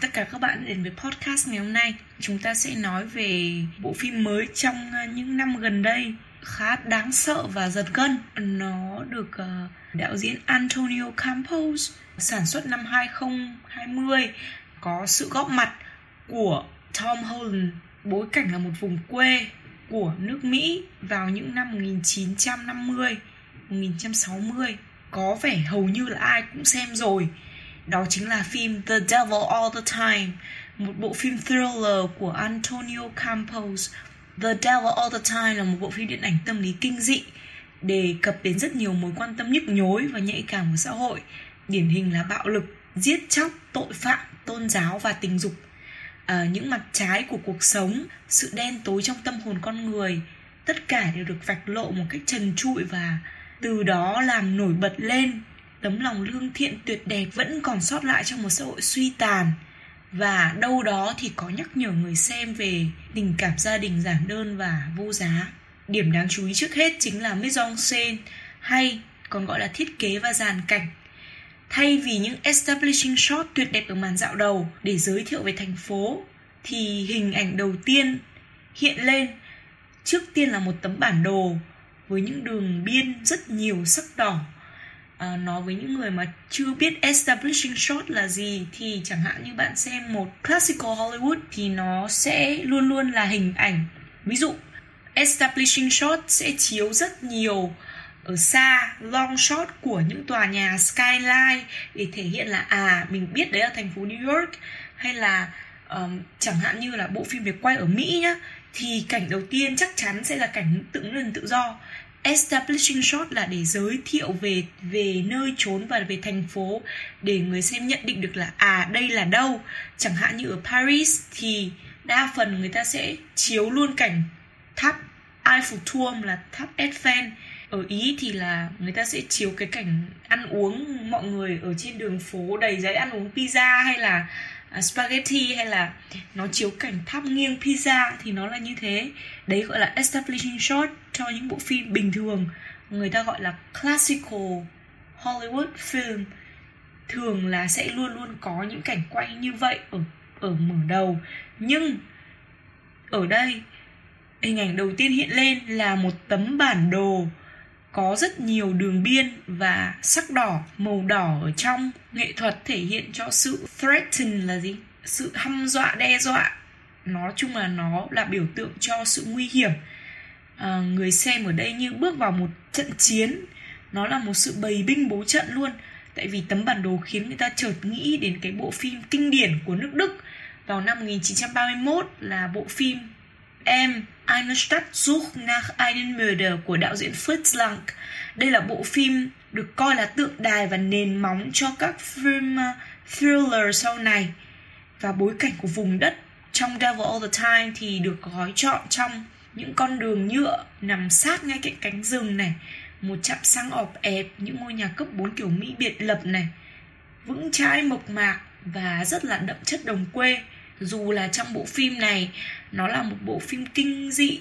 Tất cả các bạn đến với podcast ngày hôm nay. Chúng ta sẽ nói về bộ phim mới trong à, những năm gần đây, khá đáng sợ và giật gân. Nó được à, đạo diễn Antonio Campos sản xuất năm 2020 có sự góp mặt của Tom Holland, bối cảnh là một vùng quê của nước Mỹ vào những năm 1950 1960 có vẻ hầu như là ai cũng xem rồi đó chính là phim The Devil All the Time một bộ phim thriller của Antonio Campos. The Devil All the Time là một bộ phim điện ảnh tâm lý kinh dị đề cập đến rất nhiều mối quan tâm nhức nhối và nhạy cảm của xã hội. Điển hình là bạo lực giết chóc tội phạm tôn giáo và tình dục. À, những mặt trái của cuộc sống sự đen tối trong tâm hồn con người tất cả đều được vạch lộ một cách trần trụi và từ đó làm nổi bật lên tấm lòng lương thiện tuyệt đẹp vẫn còn sót lại trong một xã hội suy tàn. Và đâu đó thì có nhắc nhở người xem về tình cảm gia đình giản đơn và vô giá. Điểm đáng chú ý trước hết chính là mise en scène hay còn gọi là thiết kế và dàn cảnh. Thay vì những establishing shot tuyệt đẹp ở màn dạo đầu để giới thiệu về thành phố, thì hình ảnh đầu tiên hiện lên. Trước tiên là một tấm bản đồ với những đường biên rất nhiều sắc đỏ à, nói với những người mà chưa biết establishing shot là gì thì chẳng hạn như bạn xem một classical Hollywood thì nó sẽ luôn luôn là hình ảnh. Ví dụ establishing shot sẽ chiếu rất nhiều ở xa long shot của những tòa nhà skyline để thể hiện là à mình biết đấy là thành phố New York hay là um, chẳng hạn như là bộ phim được quay ở Mỹ nhá thì cảnh đầu tiên chắc chắn sẽ là cảnh tượng lần tự do establishing shot là để giới thiệu về về nơi trốn và về thành phố để người xem nhận định được là à đây là đâu. Chẳng hạn như ở Paris thì đa phần người ta sẽ chiếu luôn cảnh tháp Eiffel Tour là tháp Eiffel. Ở Ý thì là người ta sẽ chiếu cái cảnh ăn uống mọi người ở trên đường phố đầy giấy ăn uống pizza hay là uh, spaghetti hay là nó chiếu cảnh tháp nghiêng pizza thì nó là như thế. Đấy gọi là establishing shot cho những bộ phim bình thường người ta gọi là classical Hollywood film. Thường là sẽ luôn luôn có những cảnh quay như vậy ở ở mở đầu. Nhưng ở đây hình ảnh đầu tiên hiện lên là một tấm bản đồ có rất nhiều đường biên và sắc đỏ màu đỏ ở trong. Nghệ thuật thể hiện cho sự threaten là gì? Sự hăm dọa đe dọa. Nói chung là nó là biểu tượng cho sự nguy hiểm. À, người xem ở đây như bước vào một trận chiến. Nó là một sự bày binh bố trận luôn. Tại vì tấm bản đồ khiến người ta chợt nghĩ đến cái bộ phim kinh điển của nước Đức vào năm 1931 là bộ phim Em. Eine Stadt sucht nach einen Mörder của đạo diễn Fritz Lang. Đây là bộ phim được coi là tượng đài và nền móng cho các phim uh, thriller sau này. Và bối cảnh của vùng đất trong Devil All the Time thì được gói chọn trong những con đường nhựa nằm sát ngay cạnh cánh rừng này, một trạm xăng ọp ẹp, những ngôi nhà cấp 4 kiểu Mỹ biệt lập này, vững chãi mộc mạc và rất là đậm chất đồng quê dù là trong bộ phim này nó là một bộ phim kinh dị.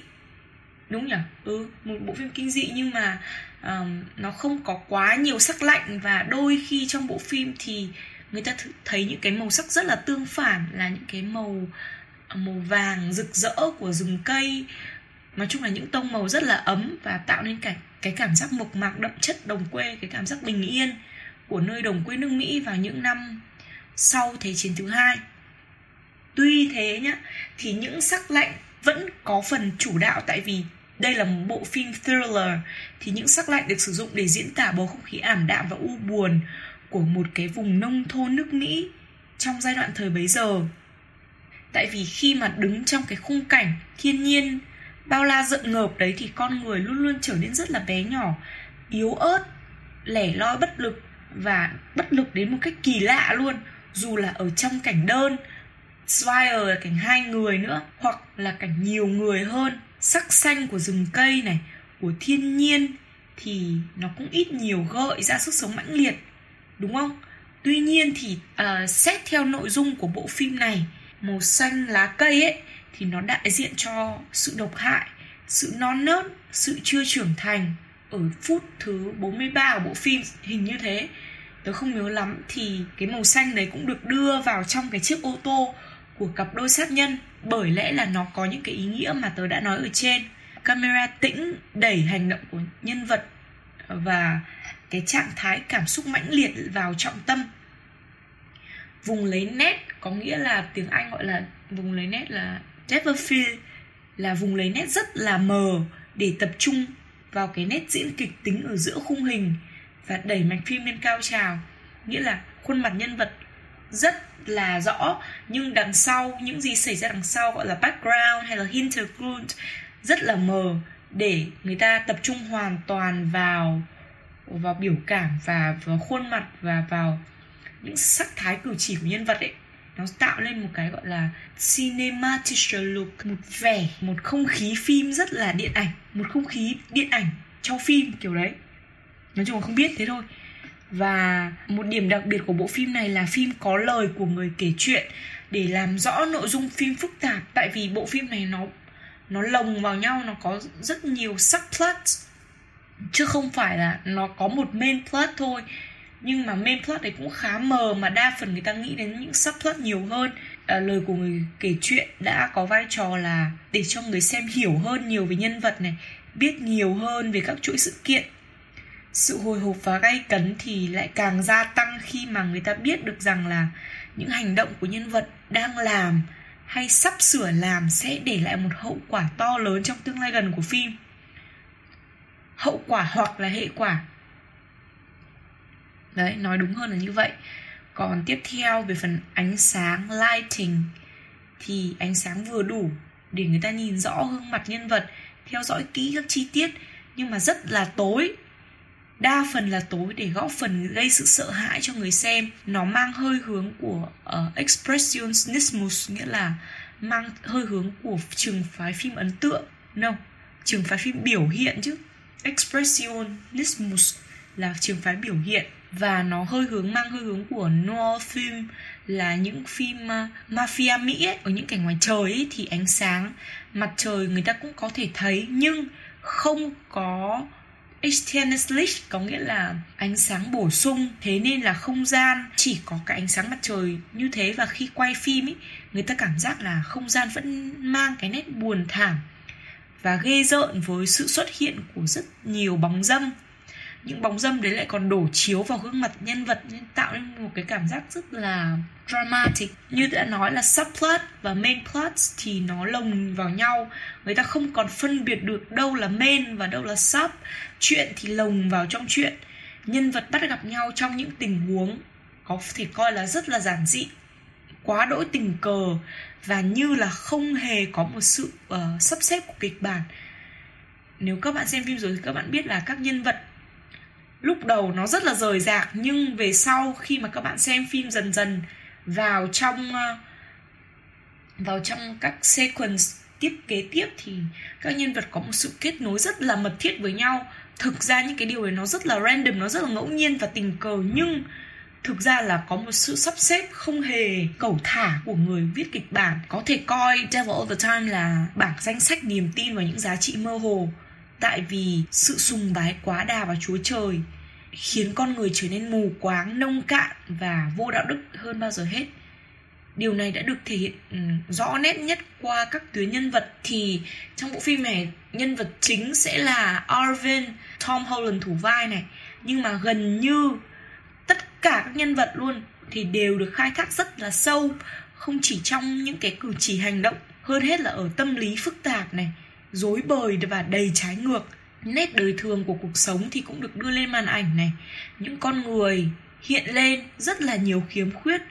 Đúng nhỉ? Ừ một bộ phim kinh dị nhưng mà um, nó không có quá nhiều sắc lạnh và đôi khi trong bộ phim thì người ta thấy những cái màu sắc rất là tương phản là những cái màu à, màu vàng rực rỡ của rừng cây. Nói chung là những tông màu rất là ấm và tạo nên cả cái cảm giác mộc mạc đậm chất đồng quê cái cảm giác bình yên của nơi đồng quê nước Mỹ vào những năm sau Thế chiến thứ hai tuy thế nhá thì những sắc lạnh vẫn có phần chủ đạo tại vì đây là một bộ phim thriller thì những sắc lạnh được sử dụng để diễn tả bầu không khí ảm đạm và u buồn của một cái vùng nông thôn nước Mỹ trong giai đoạn thời bấy giờ. Tại vì khi mà đứng trong cái khung cảnh thiên nhiên bao la rợn ngợp đấy thì con người luôn luôn trở nên rất là bé nhỏ, yếu ớt, lẻ loi bất lực và bất lực đến một cách kỳ lạ luôn dù là ở trong cảnh đơn Spire là cảnh hai người nữa hoặc là cảnh nhiều người hơn. Sắc xanh của rừng cây này của thiên nhiên thì nó cũng ít nhiều gợi ra sức sống mãnh liệt đúng không? Tuy nhiên thì uh, xét theo nội dung của bộ phim này màu xanh lá cây ấy thì nó đại diện cho sự độc hại sự non nớt sự chưa trưởng thành ở phút thứ 43 của bộ phim hình như thế. Tớ không nhớ lắm thì cái màu xanh đấy cũng được đưa vào trong cái chiếc ô tô của cặp đôi sát nhân bởi lẽ là nó có những cái ý nghĩa mà tớ đã nói ở trên. Camera tĩnh đẩy hành động của nhân vật và cái trạng thái cảm xúc mãnh liệt vào trọng tâm. Vùng lấy nét có nghĩa là tiếng anh gọi là vùng lấy nét là depth of field, là vùng lấy nét rất là mờ để tập trung vào cái nét diễn kịch tính ở giữa khung hình và đẩy mạch phim lên cao trào. Nghĩa là khuôn mặt nhân vật rất là rõ, nhưng đằng sau, những gì xảy ra đằng sau, gọi là background hay là hintergrund, rất là mờ, để người ta tập trung hoàn toàn vào vào biểu cảm và vào khuôn mặt và vào những sắc thái cử chỉ của nhân vật ấy. Nó tạo lên một cái gọi là cinematic look, một vẻ, một không khí phim rất là điện ảnh, một không khí điện ảnh trong phim kiểu đấy. Nói chung là không biết thế thôi và một điểm đặc biệt của bộ phim này là phim có lời của người kể chuyện để làm rõ nội dung phim phức tạp. Tại vì bộ phim này nó nó lồng vào nhau nó có rất nhiều subplot chứ không phải là nó có một main plot thôi. Nhưng mà main plot đấy cũng khá mờ mà đa phần người ta nghĩ đến những subplot nhiều hơn. À, lời của người kể chuyện đã có vai trò là để cho người xem hiểu hơn nhiều về nhân vật này biết nhiều hơn về các chuỗi sự kiện sự hồi hộp và gay cấn thì lại càng gia tăng khi mà người ta biết được rằng là những hành động của nhân vật đang làm hay sắp sửa làm sẽ để lại một hậu quả to lớn trong tương lai gần của phim. Hậu quả hoặc là hệ quả. Đấy, nói đúng hơn là như vậy. Còn tiếp theo, về phần ánh sáng, lighting, thì ánh sáng vừa đủ để người ta nhìn rõ gương mặt nhân vật, theo dõi kỹ các chi tiết, nhưng mà rất là tối đa phần là tối để góp phần gây sự sợ hãi cho người xem. Nó mang hơi hướng của uh, expressionismus nghĩa là mang hơi hướng của trường phái phim ấn tượng. No trường phái phim biểu hiện chứ. Expressionismus là trường phái biểu hiện và nó hơi hướng mang hơi hướng của noir film là những phim uh, mafia mỹ ấy, ở những cảnh ngoài trời ấy, thì ánh sáng mặt trời người ta cũng có thể thấy nhưng không có external light có nghĩa là ánh sáng bổ sung, thế nên là không gian, chỉ có cái ánh sáng mặt trời như thế và khi quay phim ấy người ta cảm giác là không gian vẫn mang cái nét buồn thảm và ghê rợn với sự xuất hiện của rất nhiều bóng dâm. Những bóng dâm đấy lại còn đổ chiếu vào gương mặt nhân vật nên tạo nên một cái cảm giác rất là dramatic. Như đã nói là subplot và main plot thì nó lồng vào nhau, người ta không còn phân biệt được đâu là main và đâu là sub chuyện thì lồng vào trong chuyện. Nhân vật bắt gặp nhau trong những tình huống có thể coi là rất là giản dị quá đỗi tình cờ và như là không hề có một sự uh, sắp xếp của kịch bản. Nếu các bạn xem phim rồi thì các bạn biết là các nhân vật lúc đầu nó rất là rời rạc nhưng về sau khi mà các bạn xem phim dần dần vào trong uh, vào trong các sequence tiếp kế tiếp thì các nhân vật có một sự kết nối rất là mật thiết với nhau thực ra những cái điều này nó rất là random nó rất là ngẫu nhiên và tình cờ nhưng thực ra là có một sự sắp xếp không hề cẩu thả của người viết kịch bản có thể coi Devil All the Time là bảng danh sách niềm tin vào những giá trị mơ hồ tại vì sự sùng bái quá đà vào Chúa Trời khiến con người trở nên mù quáng, nông cạn và vô đạo đức hơn bao giờ hết. Điều này đã được thể hiện ừ, rõ nét nhất qua các tuyến nhân vật. Thì trong bộ phim này nhân vật chính sẽ là Arvin, Tom Holland thủ vai này. Nhưng mà gần như tất cả các nhân vật luôn thì đều được khai thác rất là sâu không chỉ trong những cái cử chỉ hành động hơn hết là ở tâm lý phức tạp này dối bời và đầy trái ngược. Nét đời thường của cuộc sống thì cũng được đưa lên màn ảnh này. Những con người hiện lên rất là nhiều khiếm khuyết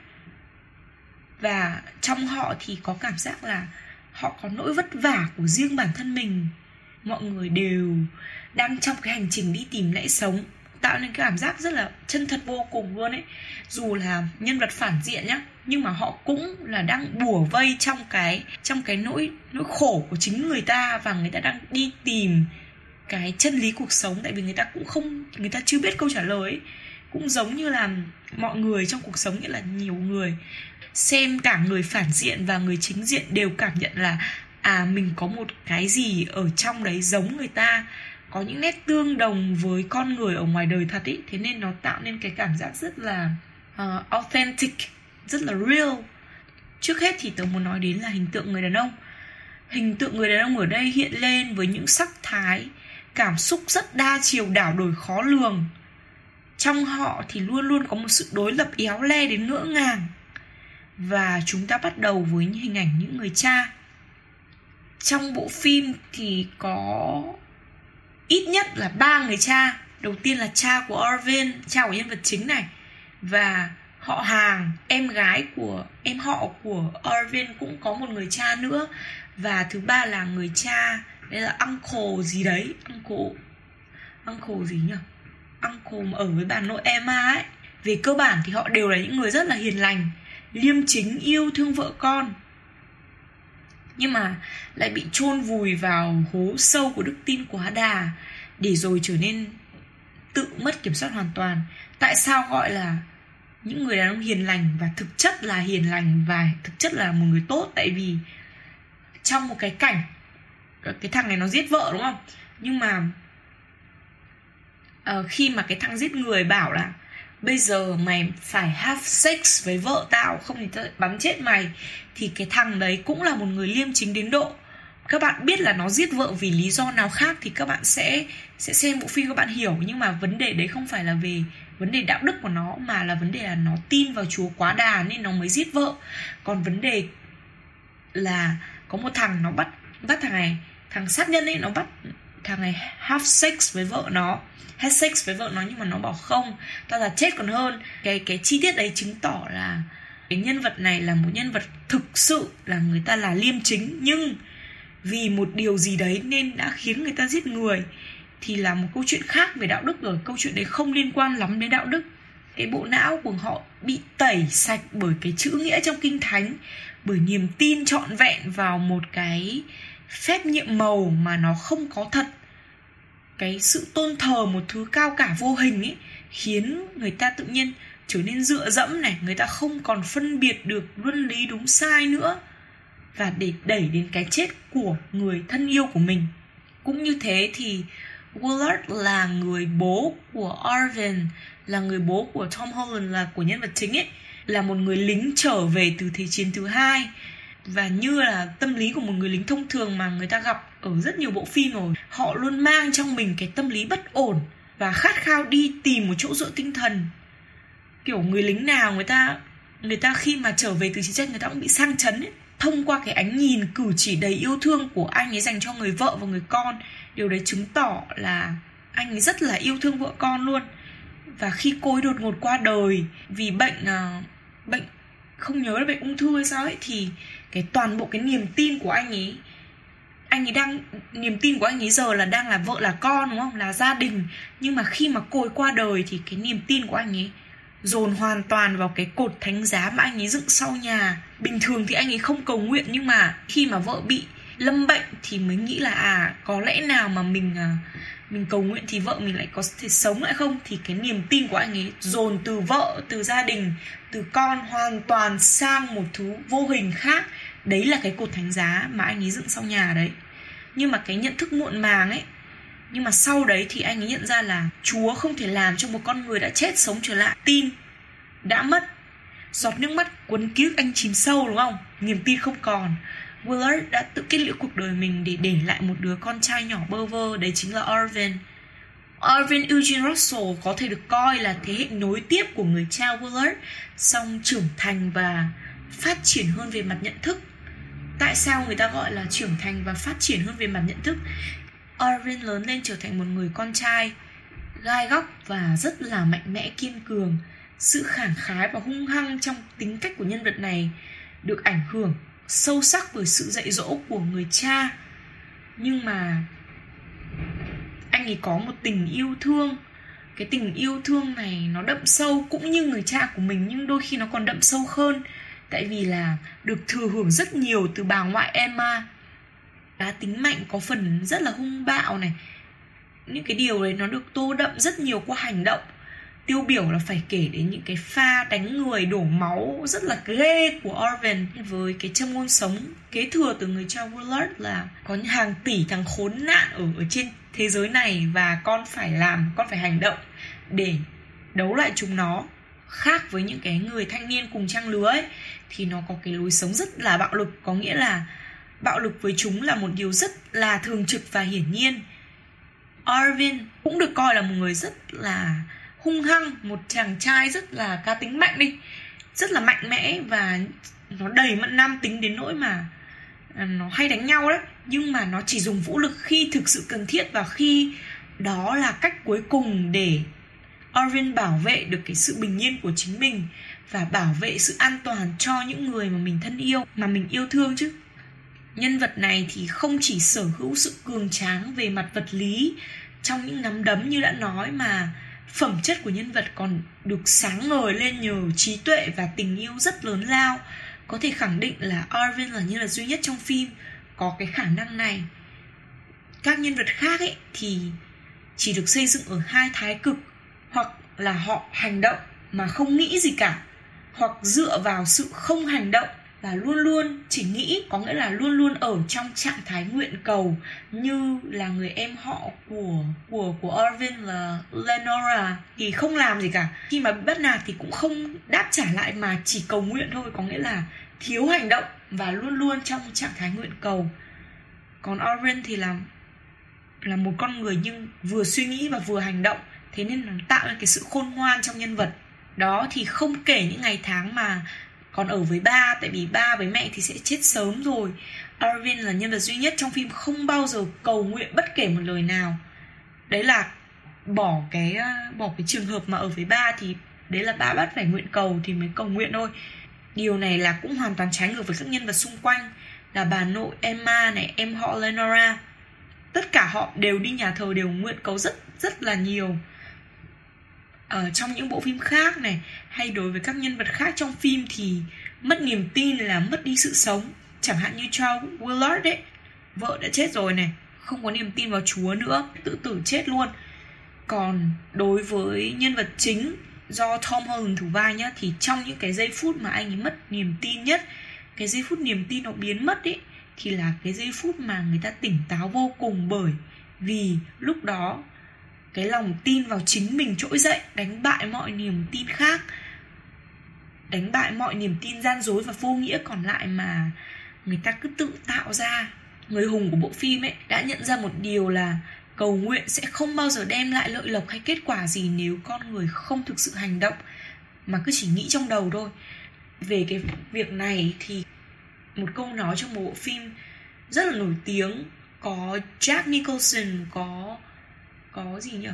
và trong họ thì có cảm giác là họ có nỗi vất vả của riêng bản thân mình. Mọi người đều đang trong cái hành trình đi tìm lẽ sống, tạo nên cái cảm giác rất là chân thật vô cùng luôn ấy. Dù là nhân vật phản diện nhá, nhưng mà họ cũng là đang bùa vây trong cái trong cái nỗi nỗi khổ của chính người ta và người ta đang đi tìm cái chân lý cuộc sống. Tại vì người ta cũng không, người ta chưa biết câu trả lời ấy. cũng giống như là mọi người trong cuộc sống nghĩa là nhiều người xem cả người phản diện và người chính diện đều cảm nhận là à mình có một cái gì ở trong đấy giống người ta. Có những nét tương đồng với con người ở ngoài đời thật ý. Thế nên nó tạo nên cái cảm giác rất là uh, authentic rất là real. Trước hết thì tớ muốn nói đến là hình tượng người đàn ông. Hình tượng người đàn ông ở đây hiện lên với những sắc thái cảm xúc rất đa chiều đảo đổi khó lường. Trong họ thì luôn luôn có một sự đối lập éo le đến ngỡ ngàng và chúng ta bắt đầu với những hình ảnh những người cha. Trong bộ phim thì có ít nhất là ba người cha. Đầu tiên là cha của Arvin, cha của nhân vật chính này. Và họ hàng, em gái của, em họ của Arvin cũng có một người cha nữa. Và thứ ba là người cha, đây là uncle gì đấy? Uncle uncle gì nhỉ? Uncle mà ở với bà nội Emma ấy. Về cơ bản thì họ đều là những người rất là hiền lành liêm chính yêu thương vợ con. Nhưng mà lại bị chôn vùi vào hố sâu của đức tin quá đà để rồi trở nên tự mất kiểm soát hoàn toàn. Tại sao gọi là những người đàn ông hiền lành và thực chất là hiền lành và thực chất là một người tốt? Tại vì trong một cái cảnh cái thằng này nó giết vợ đúng không? Nhưng mà uh, khi mà cái thằng giết người bảo là bây giờ mày phải have sex với vợ tao, không thì tao bắn chết mày. Thì cái thằng đấy cũng là một người liêm chính đến độ. Các bạn biết là nó giết vợ vì lý do nào khác thì các bạn sẽ sẽ xem bộ phim các bạn hiểu. Nhưng mà vấn đề đấy không phải là về vấn đề đạo đức của nó, mà là vấn đề là nó tin vào chúa quá đà nên nó mới giết vợ. Còn vấn đề là có một thằng nó bắt bắt thằng này, thằng sát nhân ấy, nó bắt thằng này have sex với vợ nó. Have sex với vợ nó nhưng mà nó bảo không. Tao là chết còn hơn. Cái cái chi tiết đấy chứng tỏ là cái nhân vật này là một nhân vật thực sự là người ta là liêm chính. Nhưng vì một điều gì đấy nên đã khiến người ta giết người, thì là một câu chuyện khác về đạo đức rồi. Câu chuyện đấy không liên quan lắm đến đạo đức. Cái bộ não của họ bị tẩy sạch bởi cái chữ nghĩa trong kinh thánh, bởi niềm tin trọn vẹn vào một cái phép nhiệm màu mà nó không có thật. Cái sự tôn thờ một thứ cao cả vô hình ấy khiến người ta tự nhiên trở nên dựa dẫm này, người ta không còn phân biệt được luân lý đúng sai nữa, và để đẩy đến cái chết của người thân yêu của mình. Cũng như thế thì Willard là người bố của Arvin, là người bố của Tom Holland, là của nhân vật chính ấy, là một người lính trở về từ thế chiến thứ hai và như là tâm lý của một người lính thông thường mà người ta gặp ở rất nhiều bộ phim rồi họ luôn mang trong mình cái tâm lý bất ổn và khát khao đi tìm một chỗ dựa tinh thần. Kiểu người lính nào người ta người ta khi mà trở về từ chiến tranh người ta cũng bị sang chấn ấy. Thông qua cái ánh nhìn cử chỉ đầy yêu thương của anh ấy dành cho người vợ và người con điều đấy chứng tỏ là anh ấy rất là yêu thương vợ con luôn. Và khi cô ấy đột ngột qua đời vì bệnh uh, bệnh không nhớ là bệnh ung thư hay sao ấy thì cái toàn bộ cái niềm tin của anh ấy. Anh ấy đang niềm tin của anh ấy giờ là đang là vợ là con đúng không? Là gia đình. Nhưng mà khi mà cô ấy qua đời thì cái niềm tin của anh ấy dồn hoàn toàn vào cái cột thánh giá mà anh ấy dựng sau nhà. Bình thường thì anh ấy không cầu nguyện nhưng mà khi mà vợ bị lâm bệnh thì mới nghĩ là à có lẽ nào mà mình à, mình cầu nguyện thì vợ mình lại có thể sống lại không? Thì cái niềm tin của anh ấy dồn từ vợ từ gia đình từ con hoàn toàn sang một thứ vô hình khác đấy là cái cột thánh giá mà anh ấy dựng sau nhà đấy. Nhưng mà cái nhận thức muộn màng ấy, nhưng mà sau đấy thì anh ấy nhận ra là chúa không thể làm cho một con người đã chết sống trở lại. Tin đã mất, giọt nước mắt quấn ký anh chìm sâu, đúng không? Niềm tin không còn. Willard đã tự kết liễu cuộc đời mình để để lại một đứa con trai nhỏ bơ vơ, đấy chính là Arvin Arvin Eugene Russell có thể được coi là thế hệ nối tiếp của người cha Willard song trưởng thành và phát triển hơn về mặt nhận thức tại sao người ta gọi là trưởng thành và phát triển hơn về mặt nhận thức? Arvin lớn lên trở thành một người con trai, gai góc và rất là mạnh mẽ, kiên cường. Sự khẳng khái và hung hăng trong tính cách của nhân vật này được ảnh hưởng sâu sắc bởi sự dạy dỗ của người cha. Nhưng mà anh ấy có một tình yêu thương. Cái tình yêu thương này nó đậm sâu cũng như người cha của mình, nhưng đôi khi nó còn đậm sâu hơn tại vì là được thừa hưởng rất nhiều từ bà ngoại Emma. Cá tính mạnh, có phần rất là hung bạo này. Những cái điều đấy nó được tô đậm rất nhiều qua hành động. Tiêu biểu là phải kể đến những cái pha đánh người đổ máu rất là ghê của Orven với cái châm ngôn sống kế thừa từ người cha Willard là có hàng tỷ thằng khốn nạn ở ở trên thế giới này và con phải làm, con phải hành động để đấu lại chúng nó. Khác với những cái người thanh niên cùng trang lứa ấy thì nó có cái lối sống rất là bạo lực. Có nghĩa là bạo lực với chúng là một điều rất là thường trực và hiển nhiên. Arvin cũng được coi là một người rất là hung hăng, một chàng trai rất là cá tính mạnh đi, rất là mạnh mẽ và nó đầy mận nam tính đến nỗi mà à, nó hay đánh nhau đấy. Nhưng mà nó chỉ dùng vũ lực khi thực sự cần thiết và khi đó là cách cuối cùng để Arvin bảo vệ được cái sự bình yên của chính mình và bảo vệ sự an toàn cho những người mà mình thân yêu, mà mình yêu thương chứ. Nhân vật này thì không chỉ sở hữu sự cường tráng về mặt vật lý trong những nắm đấm như đã nói mà phẩm chất của nhân vật còn được sáng ngời lên nhờ trí tuệ và tình yêu rất lớn lao. Có thể khẳng định là Arvin là nhân vật duy nhất trong phim có cái khả năng này. Các nhân vật khác ấy thì chỉ được xây dựng ở hai thái cực hoặc là họ hành động mà không nghĩ gì cả hoặc dựa vào sự không hành động và luôn luôn, chỉ nghĩ có nghĩa là luôn luôn ở trong trạng thái nguyện cầu, như là người em họ của của của Irvin là Lenora thì không làm gì cả. Khi mà bị bắt nạt thì cũng không đáp trả lại mà chỉ cầu nguyện thôi, có nghĩa là thiếu hành động và luôn luôn trong trạng thái nguyện cầu. Còn Irvin thì là là một con người nhưng vừa suy nghĩ và vừa hành động, thế nên nó tạo ra cái sự khôn ngoan trong nhân vật đó thì không kể những ngày tháng mà còn ở với ba, tại vì ba với mẹ thì sẽ chết sớm rồi. Arvin là nhân vật duy nhất trong phim không bao giờ cầu nguyện bất kể một lời nào. Đấy là bỏ cái ờ, bỏ cái trường hợp mà ở với ba thì đấy là ba bắt phải nguyện cầu thì mới cầu nguyện thôi. Điều này là cũng hoàn toàn trái ngược với các nhân vật xung quanh, là bà nội Emma này, em họ Lenora. Tất cả họ đều đi nhà thờ đều nguyện cầu rất rất là nhiều ở trong những bộ phim khác này, hay đối với các nhân vật khác trong phim thì mất niềm tin là mất đi sự sống. Chẳng hạn như Charles Willard đấy vợ đã chết rồi này, không có niềm tin vào Chúa nữa, tự tử chết luôn. Còn đối với nhân vật chính do Tom Holland thủ vai nhá, thì trong những cái giây phút mà anh ấy mất niềm tin nhất, cái giây phút niềm tin nó biến mất ấy, thì là cái giây phút mà người ta tỉnh táo vô cùng bởi vì lúc đó cái lòng tin vào chính mình trỗi dậy, đánh bại mọi niềm tin khác, đánh bại mọi niềm tin gian dối và vô nghĩa. Còn lại mà người ta cứ tự tạo ra, người hùng của bộ phim ấy đã nhận ra một điều là cầu nguyện sẽ không bao giờ đem lại lợi lộc hay kết quả gì nếu con người không thực sự hành động, mà cứ chỉ nghĩ trong đầu thôi. Về cái việc này thì một câu nói trong một bộ phim rất là nổi tiếng, có Jack Nicholson, có có gì nhỉ?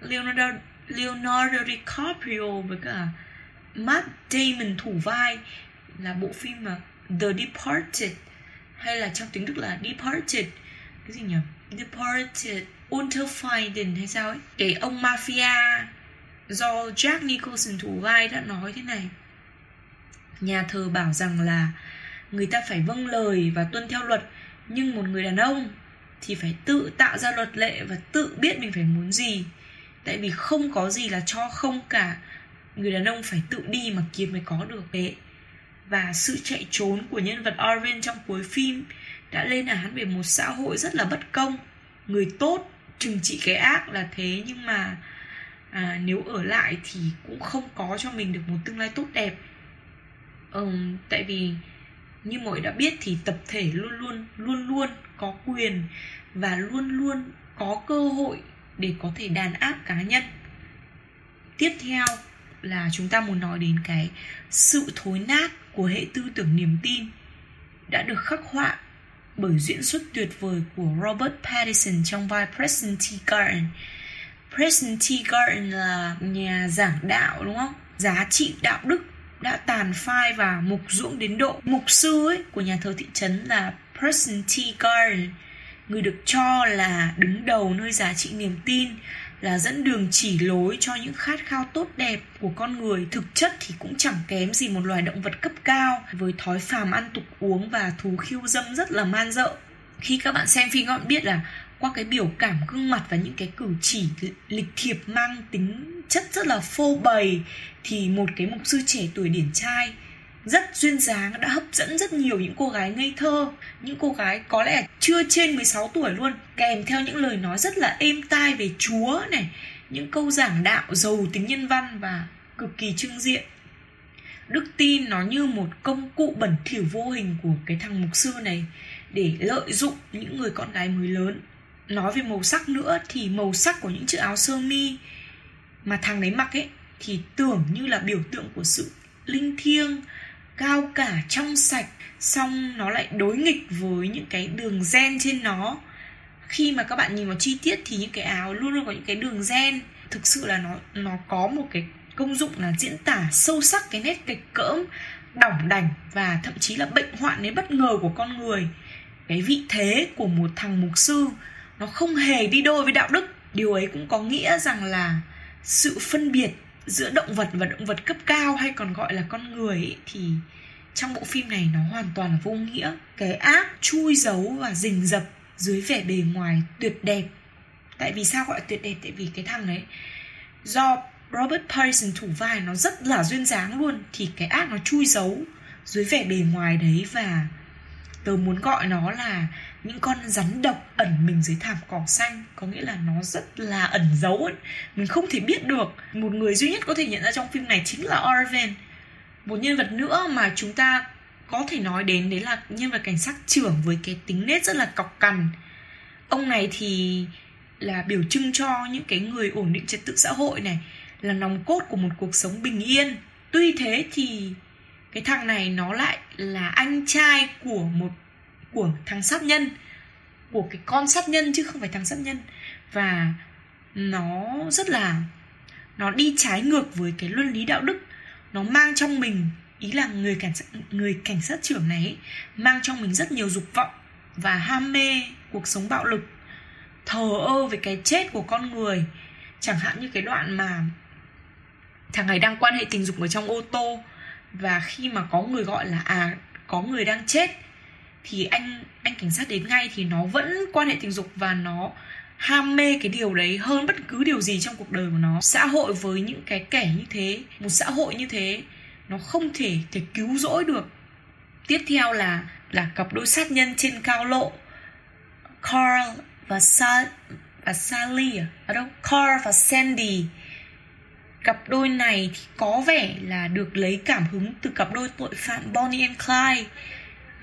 Leonardo Leonardo DiCaprio với cả Matt Damon thủ vai là bộ phim mà The Departed, hay là trong tiếng Đức là Departed. Cái gì nhỉ? Departed Unterfinden hay sao ấy? Cái ông mafia do Jack Nicholson thủ vai đã nói thế này. Nhà thờ bảo rằng là người ta phải vâng lời và tuân theo luật, nhưng một người đàn ông thì phải tự tạo ra luật lệ và tự biết mình phải muốn gì. Tại vì không có gì là cho không cả. Người đàn ông phải tự đi mà kiếm mới có được đấy và sự chạy trốn của nhân vật Arvin trong cuối phim đã lên án về một xã hội rất là bất công. Người tốt trừng trị cái ác là thế nhưng mà à, nếu ở lại thì cũng không có cho mình được một tương lai tốt đẹp. Ừ, tại vì như mọi đã biết thì tập thể luôn luôn luôn luôn có quyền và luôn luôn có cơ hội để có thể đàn áp cá nhân tiếp theo là chúng ta muốn nói đến cái sự thối nát của hệ tư tưởng niềm tin đã được khắc họa bởi diễn xuất tuyệt vời của Robert Pattinson trong vai Preston T. Garden. Preston T. Garden là nhà giảng đạo, đúng không? Giá trị đạo đức đã tàn phai và mục ruỗng đến độ mục sư ấy của nhà thờ thị trấn là Person T. Garden, người được cho là đứng đầu nơi giá trị niềm tin, là dẫn đường chỉ lối cho những khát khao tốt đẹp của con người thực chất thì cũng chẳng kém gì một loài động vật cấp cao với thói phàm ăn tục uống và thú khiêu dâm rất là man dợ khi các bạn xem phim, các bạn biết là qua cái biểu cảm gương mặt và những cái cử chỉ lịch thiệp mang tính chất rất là phô bày, thì một cái mục sư trẻ tuổi điển trai rất duyên dáng, đã hấp dẫn rất nhiều những cô gái ngây thơ, những cô gái có lẽ chưa trên 16 tuổi luôn. Kèm theo những lời nói rất là êm tai về chúa này, những câu giảng đạo giàu tính nhân văn và cực kỳ trưng diện. Đức tin nó như một công cụ bẩn thỉu vô hình của cái thằng mục sư này để lợi dụng những người con gái mới lớn nói về màu sắc nữa thì màu sắc của những chiếc áo sơ mi mà thằng đấy mặc ấy, thì tưởng như là biểu tượng của sự linh thiêng, cao cả, trong sạch. Xong nó lại đối nghịch với những cái đường gen trên nó. Khi mà các bạn nhìn vào chi tiết thì những cái áo luôn luôn có những cái đường gen. Thực sự là nó nó có một cái công dụng là diễn tả sâu sắc cái nét kịch cỡm, đỏng đảnh và thậm chí là bệnh hoạn đến bất ngờ của con người. Cái vị thế của một thằng mục sư nó không hề đi đôi với đạo đức. Điều ấy cũng có nghĩa rằng là sự phân biệt giữa động vật và động vật cấp cao hay còn gọi là con người ấy, thì trong bộ phim này nó hoàn toàn là vô nghĩa. Cái ác chui giấu và rình rập dưới vẻ bề ngoài tuyệt đẹp. Tại vì sao gọi là tuyệt đẹp? Tại vì cái thằng ấy do Robert Pattinson thủ vai nó rất là duyên dáng luôn. Thì cái ác nó chui giấu dưới vẻ bề ngoài đấy và tớ muốn gọi nó là những con rắn độc ẩn mình dưới thảm cỏ xanh, có nghĩa là nó rất là ẩn giấu ấy. mình không thể biết được. Một người duy nhất có thể nhận ra trong phim này chính là Arven một nhân vật nữa mà chúng ta có thể nói đến, đấy là nhân vật cảnh sát trưởng với cái tính nết rất là cọc cằn. Ông này thì là biểu trưng cho những cái người ổn định trật tự xã hội này, là nòng cốt của một cuộc sống bình yên. Tuy thế thì cái thằng này nó lại là anh trai của một của thằng sát nhân của cái con sát nhân chứ không phải thằng sát nhân. Và nó rất là nó đi trái ngược với cái luân lý đạo đức. Nó mang trong mình ý là người cảnh sát, người cảnh sát trưởng này mang trong mình rất nhiều dục vọng và ham mê cuộc sống bạo lực thờ ơ về cái chết của con người. Chẳng hạn như cái đoạn mà thằng này đang quan hệ tình dục ở trong ô tô và khi mà có người gọi là à có người đang chết thì anh anh cảnh sát đến ngay thì nó vẫn quan hệ tình dục và nó ham mê cái điều đấy hơn bất cứ điều gì trong cuộc đời của nó. Xã hội với những cái kẻ như thế, một xã hội như thế, nó không thể thể cứu rỗi được. Tiếp theo là là cặp đôi sát nhân trên cao lộ, Carl và Sa, và Sally à? ở đâu? Carl và Sandy. Cặp đôi này thì có vẻ là được lấy cảm hứng từ cặp đôi tội phạm Bonnie and Clyde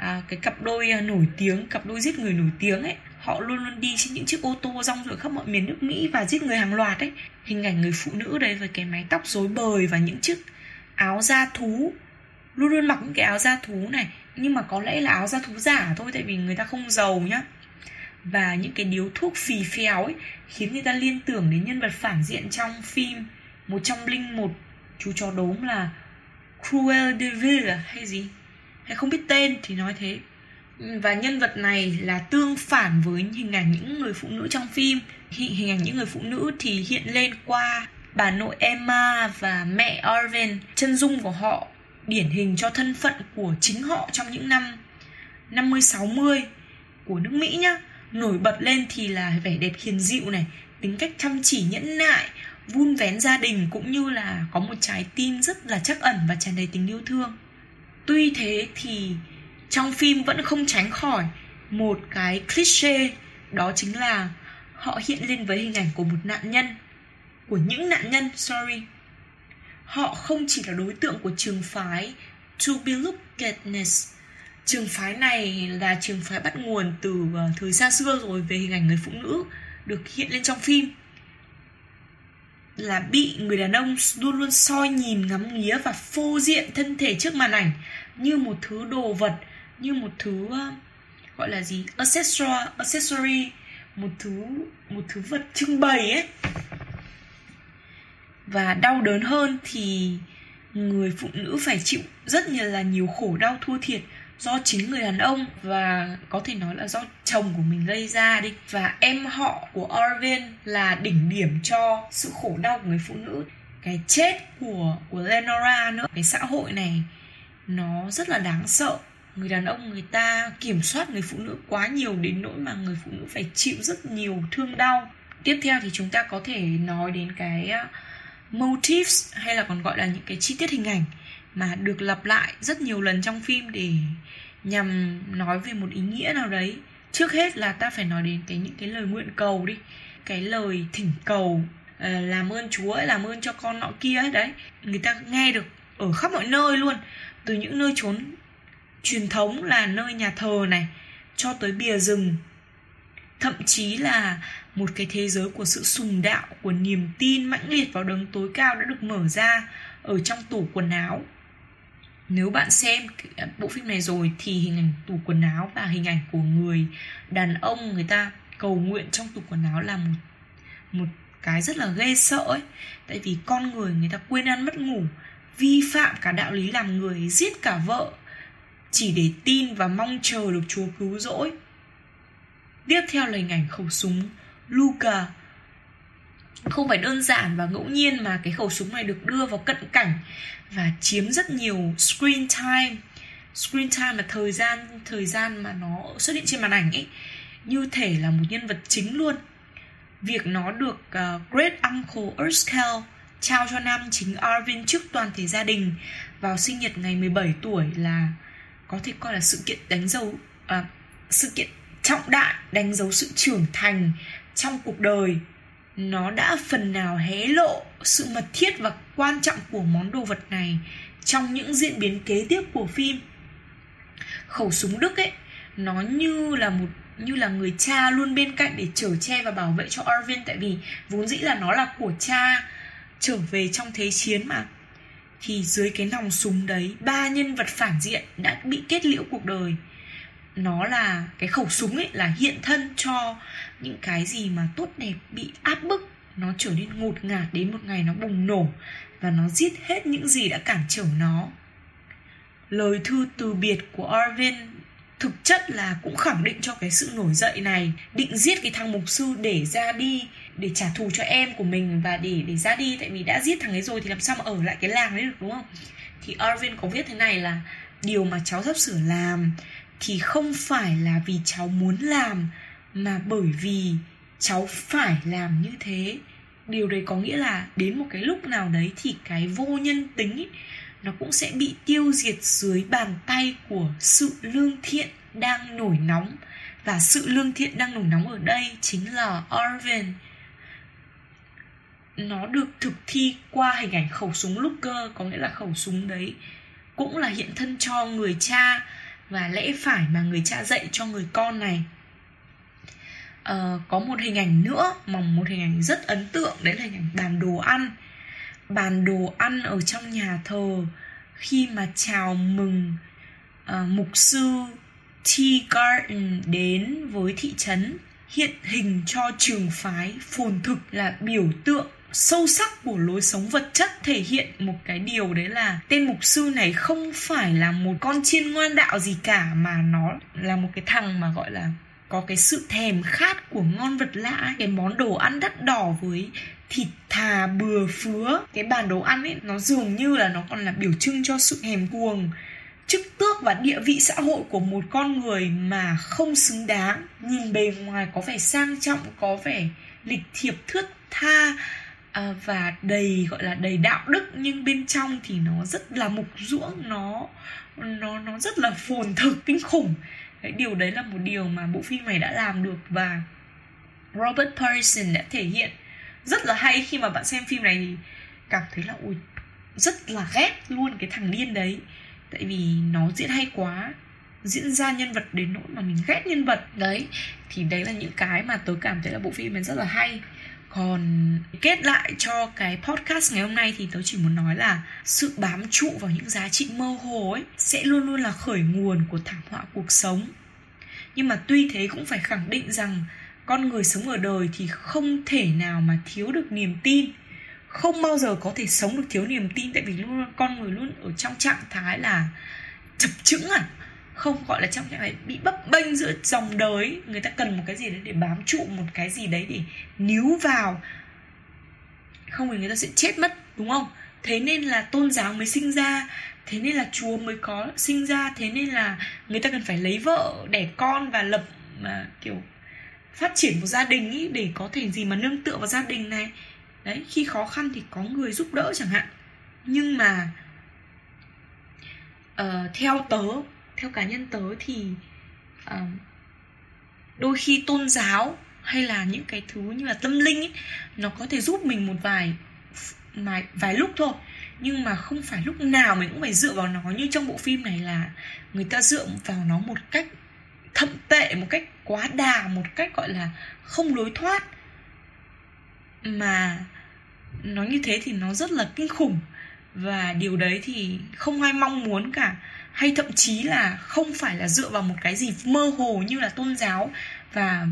à, cái cặp đôi à, nổi tiếng cặp đôi giết người nổi tiếng ấy họ luôn luôn đi trên những chiếc ô tô rong ruổi khắp mọi miền nước Mỹ và giết người hàng loạt ấy. Hình ảnh người phụ nữ đấy với cái mái tóc rối bời và những chiếc áo da thú. Luôn luôn mặc những cái áo da thú này nhưng mà có lẽ là áo da thú giả thôi tại vì người ta không giàu nhá. Và những cái điếu thuốc phì phèo ấy khiến người ta liên tưởng đến nhân vật phản diện trong phim một trong linh một chú chó đốm là Cruel de Vil hay gì? Hay không biết tên thì nói thế và nhân vật này là tương phản với hình ảnh những người phụ nữ trong phim hình ảnh những người phụ nữ thì hiện lên qua bà nội Emma và mẹ Arwen chân dung của họ điển hình cho thân phận của chính họ trong những năm 50 60 của nước Mỹ nhá. Nổi bật lên thì là vẻ đẹp hiền dịu này, tính cách chăm chỉ nhẫn nại, vun vén gia đình cũng như là có một trái tim rất là chắc ẩn và tràn đầy tình yêu thương. Tuy thế thì trong phim vẫn không tránh khỏi một cái cliché, đó chính là họ hiện lên với hình ảnh của một nạn nhân, của những nạn nhân, sorry. Họ không chỉ là đối tượng của trường phái to be lookedness trường phái này là trường phái bắt nguồn từ ờ, thời xa xưa rồi về hình ảnh người phụ nữ được hiện lên trong phim là bị người đàn ông luôn luôn soi nhìn, ngắm nghía và phô diện thân thể trước màn ảnh như một thứ đồ vật, như một thứ ờ, gọi là gì? Accessory accessory, một thứ một thứ vật trưng bày ấy. Và đau đớn hơn thì người phụ nữ phải chịu rất nhiều là nhiều khổ đau thua thiệt do chính người đàn ông và có thể nói là do chồng của mình gây ra đi. Và em họ của Arvin là đỉnh điểm cho sự khổ đau của người phụ nữ. Cái chết của của Lenora nữa. Cái xã hội này, nó rất là đáng sợ. Người đàn ông, người ta kiểm soát người phụ nữ quá nhiều đến nỗi mà người phụ nữ phải chịu rất nhiều thương đau. Tiếp theo thì chúng ta có thể nói đến cái uh, motifs hay là còn gọi là những cái chi tiết hình ảnh mà được lặp lại rất nhiều lần trong phim để nhằm nói về một ý nghĩa nào đấy. Trước hết là ta phải nói đến cái những cái lời nguyện cầu đi. Cái lời thỉnh cầu ờ, làm ơn chúa ấy, làm ơn cho con nọ kia ấy đấy. Người ta nghe được ở khắp mọi nơi luôn. Từ những nơi trốn truyền thống là nơi nhà thờ này cho tới bìa rừng. Thậm chí là một cái thế giới của sự sùng đạo của niềm tin mãnh liệt vào đấng tối cao đã được mở ra ở trong tủ quần áo nếu bạn xem bộ phim này rồi thì hình ảnh tủ quần áo và hình ảnh của người đàn ông người ta cầu nguyện trong tủ quần áo là một một cái rất là ghê sợ ấy. Tại vì con người người ta quên ăn mất ngủ, vi phạm cả đạo lý làm người, giết cả vợ, chỉ để tin và mong chờ được chúa cứu rỗi. Tiếp theo là hình ảnh khẩu súng Luca không phải đơn giản và ngẫu nhiên mà cái khẩu súng này được đưa vào cận cảnh và chiếm rất nhiều screen time. Screen time là thời gian thời gian mà nó xuất hiện trên màn ảnh ấy như thể là một nhân vật chính luôn. Việc nó được uh, Great Uncle Erskine trao cho nam chính Arvin trước toàn thể gia đình vào sinh nhật ngày 17 tuổi là có thể coi là sự kiện đánh dấu uh, sự kiện trọng đại đánh dấu sự trưởng thành trong cuộc đời nó đã phần nào hé lộ sự mật thiết và quan trọng của món đồ vật này trong những diễn biến kế tiếp của phim. Khẩu súng đức ấy, nó như là một, như là người cha luôn bên cạnh để chở che và bảo vệ cho Arvin, tại vì vốn dĩ là nó là của cha trở về trong thế chiến mà. Thì dưới cái nòng súng đấy, ba nhân vật phản diện đã bị kết liễu cuộc đời nó là cái khẩu súng ấy, là hiện thân cho những cái gì mà tốt đẹp, bị áp bức. Nó trở nên ngột ngạt đến một ngày nó bùng nổ và nó giết hết những gì đã cản trở nó. Lời thư từ biệt của Arvin thực chất là cũng khẳng định cho cái sự nổi dậy này, định giết cái thằng mục sư để ra đi, để trả thù cho em của mình và để để ra đi. Tại vì đã giết thằng ấy rồi thì làm sao mà ở lại cái làng đấy được, đúng không? Thì Arvin có viết thế này là, điều mà cháu sắp sửa làm thì không phải là vì cháu muốn làm mà bởi vì cháu phải làm như thế. Điều đấy có nghĩa là đến một cái lúc nào đấy thì cái vô nhân tính ấy, nó cũng sẽ bị tiêu diệt dưới bàn tay của sự lương thiện đang nổi nóng. Và sự lương thiện đang nổi nóng ở đây chính là Arvin nó được thực thi qua hình ảnh khẩu súng Luger có nghĩa là khẩu súng đấy cũng là hiện thân cho người cha và lẽ phải mà người cha dạy cho người con này. Uh, có một hình ảnh nữa mà một hình ảnh rất ấn tượng đấy là hình ảnh bàn đồ ăn. Bàn đồ ăn ở trong nhà thờ khi mà chào mừng uh, mục sư Tea Garden đến với thị trấn hiện hình cho trường phái phồn thực là biểu tượng sâu sắc của lối sống vật chất thể hiện một cái điều đấy là tên mục sư này không phải là một con chiên ngoan đạo gì cả, mà nó là một cái thằng mà gọi là có cái sự thèm khát của ngon vật lạ cái món đồ ăn đắt đỏ với thịt thà bừa phứa, cái bàn đồ ăn ấy, nó dường như là nó còn là biểu trưng cho sự hèm cuồng chức tước và địa vị xã hội của một con người mà không xứng đáng. Nhìn bề ngoài có vẻ sang trọng, có vẻ lịch thiệp thướt tha à, và đầy gọi là đầy đạo đức nhưng bên trong thì nó rất là mục ruỗng nó nó nó rất là phồn thực kinh khủng. Cái điều đấy là một điều mà bộ phim này đã làm được và Robert Pattinson đã thể hiện rất là hay. Khi mà bạn xem phim này thì cảm thấy là ui rất là ghét luôn cái thằng điên đấy. Tại vì nó diễn hay quá diễn ra nhân vật đến nỗi mà mình ghét nhân vật. Đấy thì đấy là những cái mà tớ cảm thấy là bộ phim này rất là hay còn kết lại cho cái podcast ngày hôm nay thì tớ chỉ muốn nói là sự bám trụ vào những giá trị mơ hồ ấy sẽ luôn luôn là khởi nguồn của thảm họa cuộc sống. Nhưng mà tuy thế cũng phải khẳng định rằng con người sống ở đời thì không thể nào mà thiếu được niềm tin. Không bao giờ có thể sống được thiếu niềm tin tại vì luôn con người luôn ở trong trạng thái là chập chững à không gọi là trong trạng thái bị bấp bênh giữa dòng đời. Người ta cần một cái gì đấy để bám trụ một cái gì đấy để níu vào. Không thì người ta sẽ chết mất đúng không? Thế nên là tôn giáo mới sinh ra thế nên là chúa mới có sinh ra thế nên là người ta cần phải lấy vợ đẻ con và lập mà kiểu phát triển một gia đình ý để có thể gì mà nương tựa vào gia đình này. Đấy khi khó khăn thì có người giúp đỡ chẳng hạn. Nhưng mà uh, theo tớ theo cá nhân tớ thì uh, đôi khi tôn giáo hay là những cái thứ như là tâm linh ấy, nó có thể giúp mình một vài vài, vài lúc thôi. Nhưng mà không phải lúc nào mình cũng phải dựa vào nó. Như trong bộ phim này là người ta dựa vào nó một cách thậm tệ một cách quá đà một cách gọi là không lối thoát. Mà nói như thế thì nó rất là kinh khủng. Và điều đấy thì không ai mong muốn cả hay thậm chí là không phải là dựa vào một cái gì mơ hồ như là tôn giáo và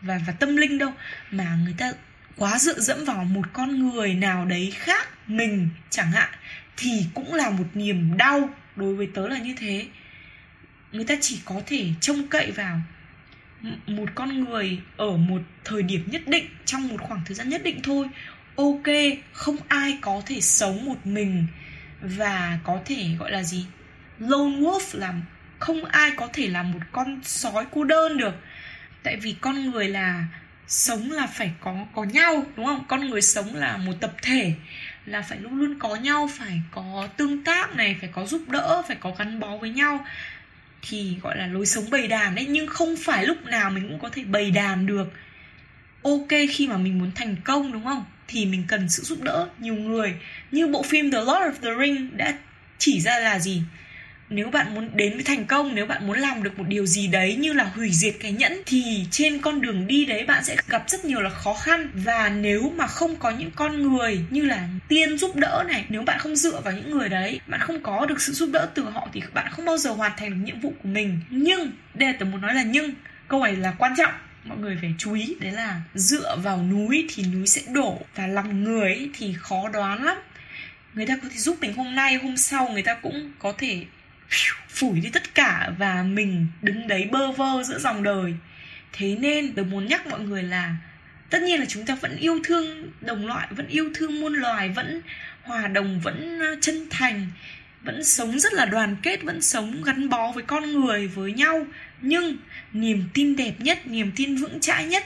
và và tâm linh đâu, mà người ta quá dựa dẫm vào một con người nào đấy khác mình chẳng hạn, thì cũng là một niềm đau đối với tớ là như thế. Người ta chỉ có thể trông cậy vào một con người ở một thời điểm nhất định, trong một khoảng thời gian nhất định thôi. Ok, không ai có thể sống một mình và có thể, gọi là gì lone wolf là không ai có thể là một con sói cô đơn được. Tại vì con người là, sống là phải có có nhau, đúng không? Con người sống là một tập thể, là phải luôn luôn có nhau, phải có tương tác này, phải có giúp đỡ, phải có gắn bó với nhau. Thì gọi là lối sống bầy đàn đấy, nhưng không phải lúc nào mình cũng có thể bầy đàn được. Ok, khi mà mình muốn thành công, đúng không? Thì mình cần sự giúp đỡ nhiều người. Như bộ phim The Lord of the Ring đã chỉ ra là gì? Nếu bạn muốn đến với thành công, nếu bạn muốn làm được một điều gì đấy như là hủy diệt cái nhẫn, thì trên con đường đi đấy bạn sẽ gặp rất nhiều là khó khăn. Và nếu mà không có những con người như là tiên giúp đỡ này, nếu bạn không dựa vào những người đấy, bạn không có được sự giúp đỡ từ họ thì bạn không bao giờ hoàn thành được nhiệm vụ của mình. Nhưng, đây là tôi muốn nói là nhưng, câu này là quan trọng. Mọi người phải chú ý, đấy là dựa vào núi thì núi sẽ đổ, và lòng người thì khó đoán lắm. Người ta có thể giúp mình hôm nay, hôm sau người ta cũng có thể phủi đi tất cả và mình đứng đấy bơ vơ giữa dòng đời. Thế nên tôi muốn nhắc mọi người là, tất nhiên là chúng ta vẫn yêu thương đồng loại, vẫn yêu thương muôn loài, vẫn hòa đồng, vẫn ờ, chân thành, vẫn sống rất là đoàn kết, vẫn sống gắn bó với con người, với nhau. Nhưng niềm tin đẹp nhất, niềm tin vững chãi nhất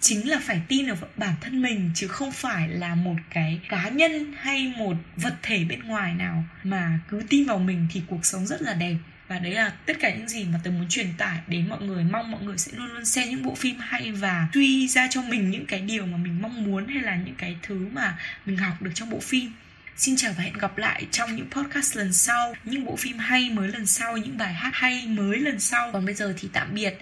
chính là phải tin ở bản thân mình chứ không phải là một cái cá nhân hay một vật thể bên ngoài nào mà cứ tin vào mình thì cuộc sống rất là đẹp và đấy là tất cả những gì mà tôi muốn truyền tải đến mọi người mong mọi người sẽ luôn luôn xem những bộ phim hay và suy ra cho mình những cái điều mà mình mong muốn hay là những cái thứ mà mình học được trong bộ phim Xin chào và hẹn gặp lại trong những podcast lần sau, những bộ phim hay mới lần sau, những bài hát hay mới lần sau. Còn bây giờ thì tạm biệt.